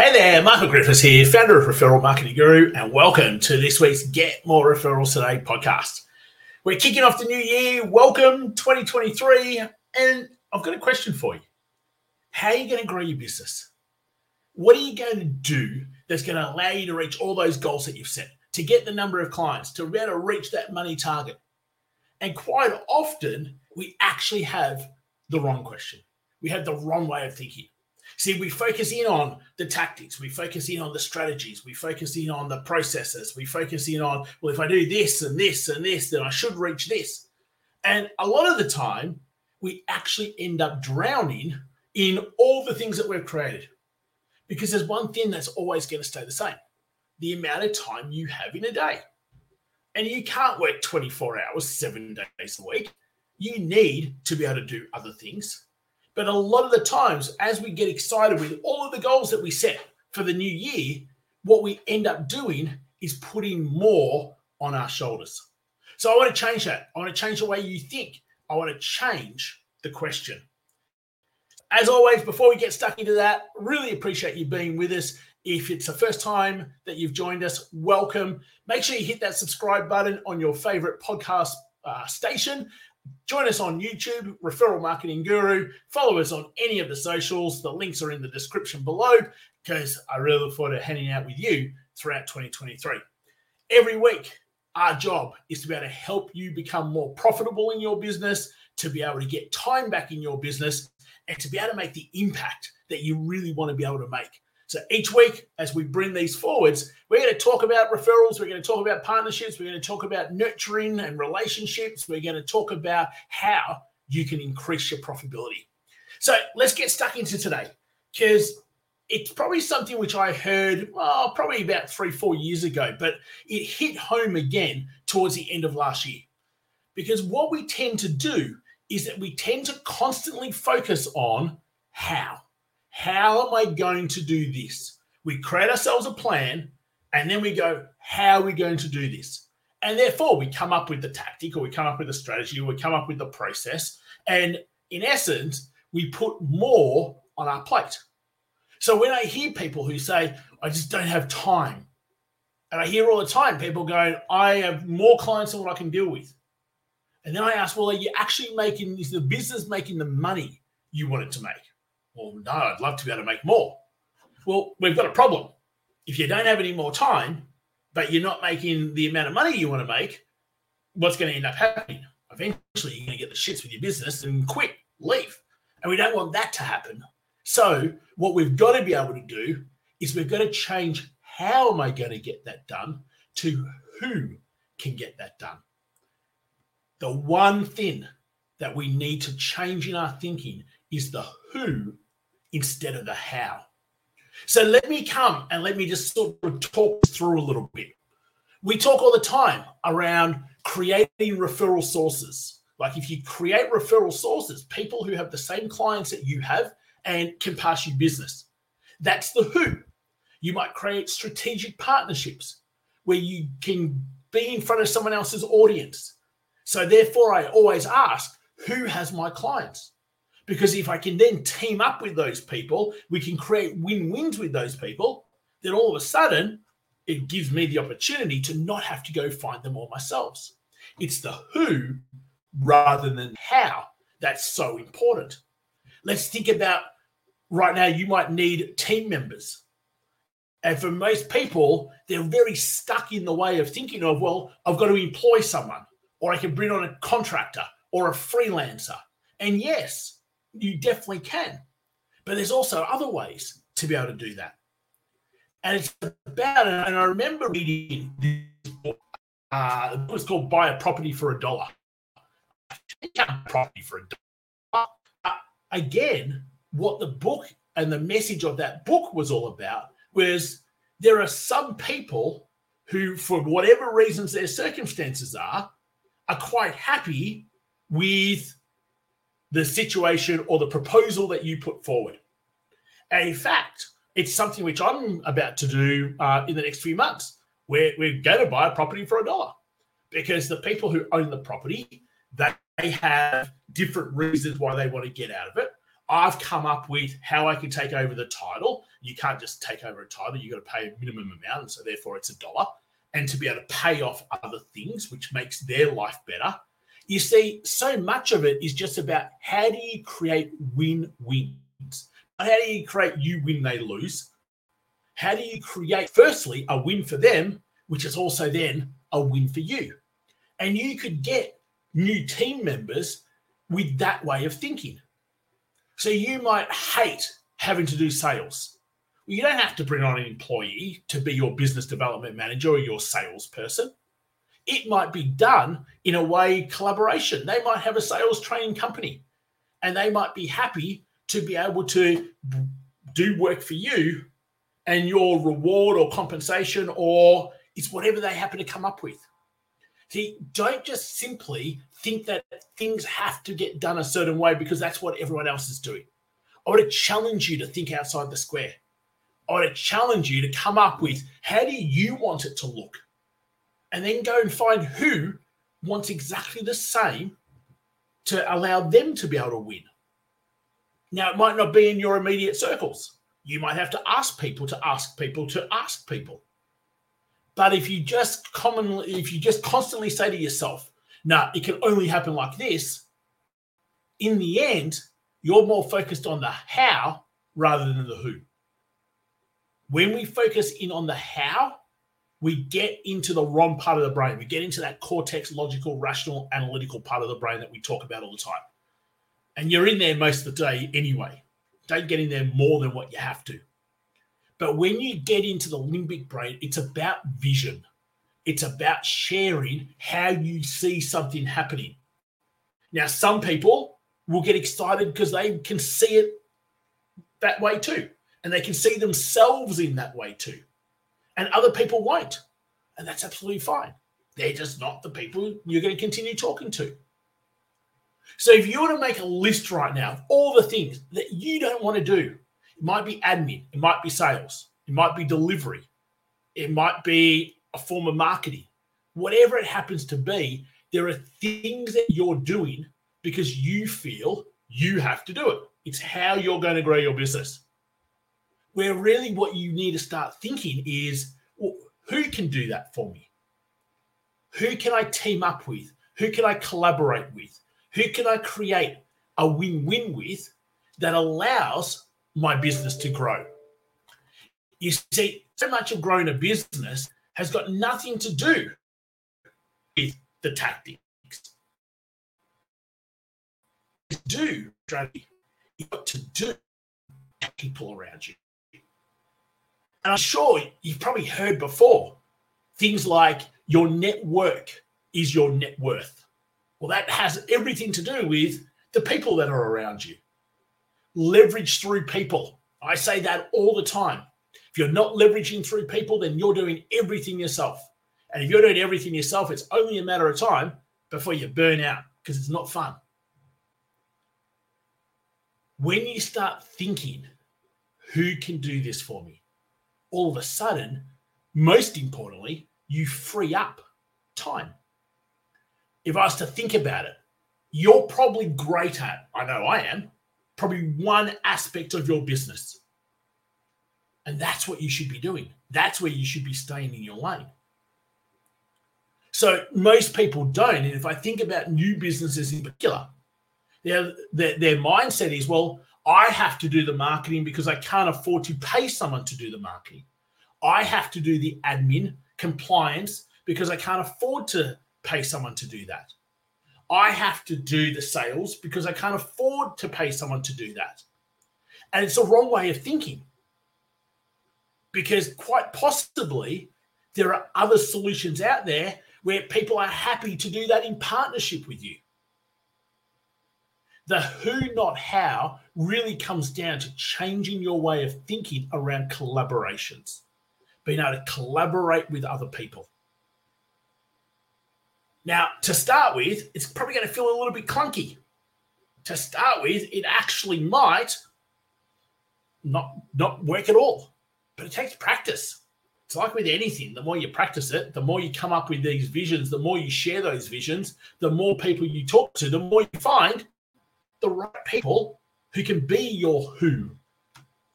Hey there, Michael Griffiths here, founder of Referral Marketing Guru, and welcome to this week's Get More Referrals Today podcast. We're kicking off the new year. Welcome 2023. And I've got a question for you. How are you going to grow your business? What are you going to do that's going to allow you to reach all those goals that you've set, to get the number of clients, to be able to reach that money target? And quite often, we actually have the wrong question. We have the wrong way of thinking. See, we focus in on the tactics, we focus in on the strategies, we focus in on the processes, we focus in on, well, if I do this and this and this, then I should reach this. And a lot of the time, we actually end up drowning in all the things that we've created. Because there's one thing that's always going to stay the same the amount of time you have in a day. And you can't work 24 hours, seven days a week. You need to be able to do other things but a lot of the times, as we get excited with all of the goals that we set for the new year, what we end up doing is putting more on our shoulders. So I want to change that. I want to change the way you think. I want to change the question. As always, before we get stuck into that, really appreciate you being with us. If it's the first time that you've joined us, welcome. Make sure you hit that subscribe button on your favorite podcast uh, station Join us on YouTube, Referral Marketing Guru. Follow us on any of the socials. The links are in the description below because I really look forward to hanging out with you throughout 2023. Every week, our job is to be able to help you become more profitable in your business, to be able to get time back in your business, and to be able to make the impact that you really want to be able to make. So each week, as we bring these forwards, we're going to talk about referrals, we're going to talk about partnerships, we're going to talk about nurturing and relationships, we're going to talk about how you can increase your profitability. So let's get stuck into today because it's probably something which I heard well, probably about three, four years ago, but it hit home again towards the end of last year. Because what we tend to do is that we tend to constantly focus on how. How am I going to do this? We create ourselves a plan and then we go, how are we going to do this? And therefore, we come up with the tactic or we come up with a strategy or we come up with the process. And in essence, we put more on our plate. So when I hear people who say, I just don't have time, and I hear all the time people going, I have more clients than what I can deal with. And then I ask, well, are you actually making, is the business making the money you want it to make? Well, no, I'd love to be able to make more. Well, we've got a problem. If you don't have any more time, but you're not making the amount of money you want to make, what's going to end up happening? Eventually, you're going to get the shits with your business and quit, leave. And we don't want that to happen. So, what we've got to be able to do is we've got to change how am I going to get that done to who can get that done. The one thing that we need to change in our thinking is the who instead of the how. So let me come and let me just sort of talk through a little bit. We talk all the time around creating referral sources. Like if you create referral sources, people who have the same clients that you have and can pass you business. That's the who. You might create strategic partnerships where you can be in front of someone else's audience. So therefore, I always ask, who has my clients? Because if I can then team up with those people, we can create win wins with those people. Then all of a sudden, it gives me the opportunity to not have to go find them all myself. It's the who rather than how that's so important. Let's think about right now, you might need team members. And for most people, they're very stuck in the way of thinking of, well, I've got to employ someone, or I can bring on a contractor or a freelancer. And yes, you definitely can. But there's also other ways to be able to do that. And it's about, and I remember reading this book. Uh, book was called Buy a Property for a Dollar. Property for a dollar. Uh, again, what the book and the message of that book was all about was there are some people who, for whatever reasons their circumstances are, are quite happy with the situation or the proposal that you put forward. And in fact, it's something which I'm about to do uh, in the next few months. Where we're going to buy a property for a dollar because the people who own the property they have different reasons why they want to get out of it. I've come up with how I can take over the title. You can't just take over a title, you've got to pay a minimum amount. And so therefore it's a dollar. And to be able to pay off other things, which makes their life better. You see, so much of it is just about how do you create win wins? How do you create you win, they lose? How do you create, firstly, a win for them, which is also then a win for you? And you could get new team members with that way of thinking. So you might hate having to do sales. Well, you don't have to bring on an employee to be your business development manager or your salesperson. It might be done in a way collaboration. They might have a sales training company and they might be happy to be able to do work for you and your reward or compensation or it's whatever they happen to come up with. See, don't just simply think that things have to get done a certain way because that's what everyone else is doing. I want to challenge you to think outside the square. I want to challenge you to come up with how do you want it to look? And then go and find who wants exactly the same to allow them to be able to win. Now, it might not be in your immediate circles. You might have to ask people to ask people to ask people. But if you just commonly, if you just constantly say to yourself, "No, it can only happen like this," in the end, you're more focused on the how rather than the who. When we focus in on the how, we get into the wrong part of the brain. We get into that cortex, logical, rational, analytical part of the brain that we talk about all the time. And you're in there most of the day anyway. Don't get in there more than what you have to. But when you get into the limbic brain, it's about vision. It's about sharing how you see something happening. Now, some people will get excited because they can see it that way too, and they can see themselves in that way too. And other people won't. And that's absolutely fine. They're just not the people you're going to continue talking to. So, if you were to make a list right now of all the things that you don't want to do, it might be admin, it might be sales, it might be delivery, it might be a form of marketing. Whatever it happens to be, there are things that you're doing because you feel you have to do it. It's how you're going to grow your business. Where really what you need to start thinking is well, who can do that for me? Who can I team up with? Who can I collaborate with? Who can I create a win win with that allows my business to grow. You see, so much of growing a business has got nothing to do with the tactics. Do strategy. You've got to do people around you. And I'm sure you've probably heard before things like your network is your net worth. Well, that has everything to do with the people that are around you leverage through people. I say that all the time. If you're not leveraging through people, then you're doing everything yourself. And if you're doing everything yourself, it's only a matter of time before you burn out because it's not fun. When you start thinking, who can do this for me? All of a sudden, most importantly, you free up time. If I was to think about it, you're probably great at, I know I am, probably one aspect of your business. And that's what you should be doing. That's where you should be staying in your lane. So most people don't. And if I think about new businesses in particular, their, their, their mindset is, well, I have to do the marketing because I can't afford to pay someone to do the marketing. I have to do the admin compliance because I can't afford to pay someone to do that. I have to do the sales because I can't afford to pay someone to do that. And it's a wrong way of thinking because quite possibly there are other solutions out there where people are happy to do that in partnership with you. The who, not how, really comes down to changing your way of thinking around collaborations, being able to collaborate with other people. Now, to start with, it's probably going to feel a little bit clunky. To start with, it actually might not not work at all, but it takes practice. It's like with anything. The more you practice it, the more you come up with these visions, the more you share those visions, the more people you talk to, the more you find the right people who can be your who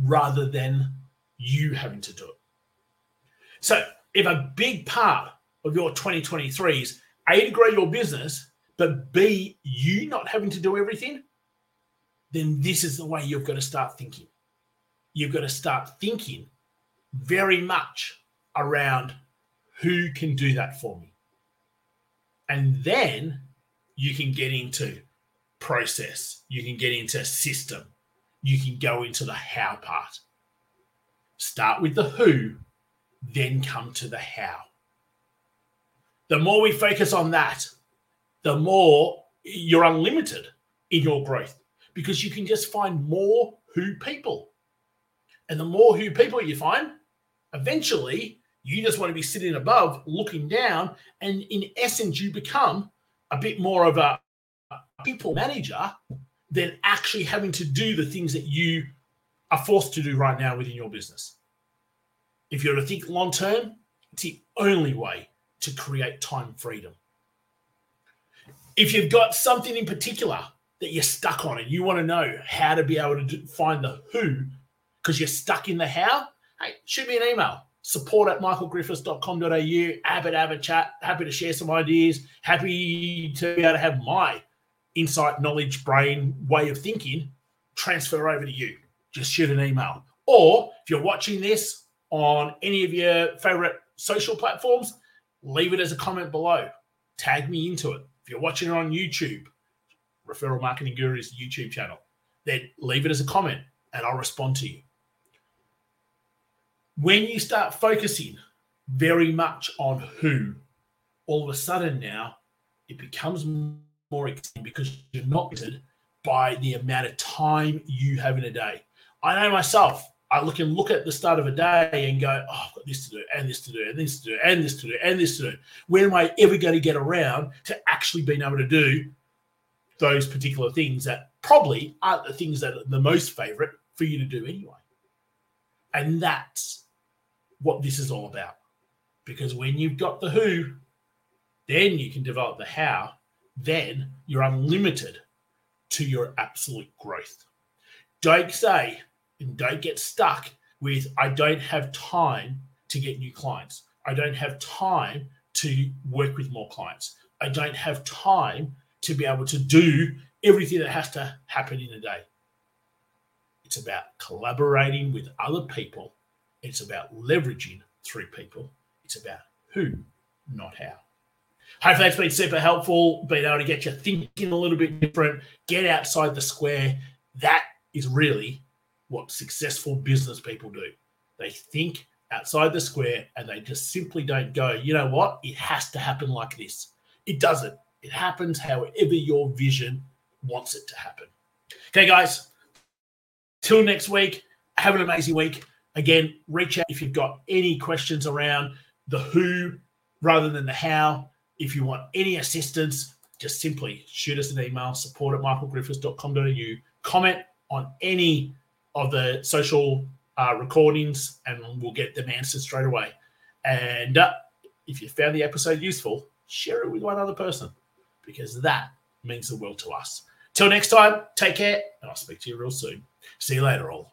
rather than you having to do it. So, if a big part of your 2023 is A, to grow your business, but B, you not having to do everything, then this is the way you've got to start thinking. You've got to start thinking very much around who can do that for me. And then you can get into process, you can get into system, you can go into the how part. Start with the who, then come to the how. The more we focus on that, the more you're unlimited in your growth because you can just find more who people. And the more who people you find, eventually you just want to be sitting above, looking down, and in essence, you become a bit more of a people manager than actually having to do the things that you are forced to do right now within your business. If you're to think long term, it's the only way to create time freedom. If you've got something in particular that you're stuck on and you want to know how to be able to find the who because you're stuck in the how, hey, shoot me an email support at michaelgriffiths.com.au. Happy to have a chat, happy to share some ideas, happy to be able to have my insight, knowledge, brain way of thinking transfer over to you. Just shoot an email. Or if you're watching this on any of your favorite social platforms, leave it as a comment below. Tag me into it. If you're watching it on YouTube, Referral Marketing Guru's YouTube channel, then leave it as a comment and I'll respond to you when you start focusing very much on who, all of a sudden now it becomes more because you're not limited by the amount of time you have in a day. I know myself. I look and look at the start of a day and go, oh, I've got this to do, and this to do, and this to do, and this to do, and this to do. When am I ever going to get around to actually being able to do those particular things that probably aren't the things that are the most favorite for you to do anyway? And that's what this is all about. Because when you've got the who, then you can develop the how, then you're unlimited to your absolute growth. Don't say and don't get stuck with, I don't have time to get new clients. I don't have time to work with more clients. I don't have time to be able to do everything that has to happen in a day. It's about collaborating with other people it's about leveraging through people. It's about who, not how. Hopefully, that's been super helpful, being able to get you thinking a little bit different, get outside the square. That is really what successful business people do. They think outside the square and they just simply don't go, you know what? It has to happen like this. It doesn't. It happens however your vision wants it to happen. Okay, guys, till next week, have an amazing week. Again, reach out if you've got any questions around the who rather than the how. If you want any assistance, just simply shoot us an email, support at michaelgriffiths.com.au. Comment on any of the social uh, recordings and we'll get them answered straight away. And uh, if you found the episode useful, share it with one other person because that means the world to us. Till next time, take care and I'll speak to you real soon. See you later, all.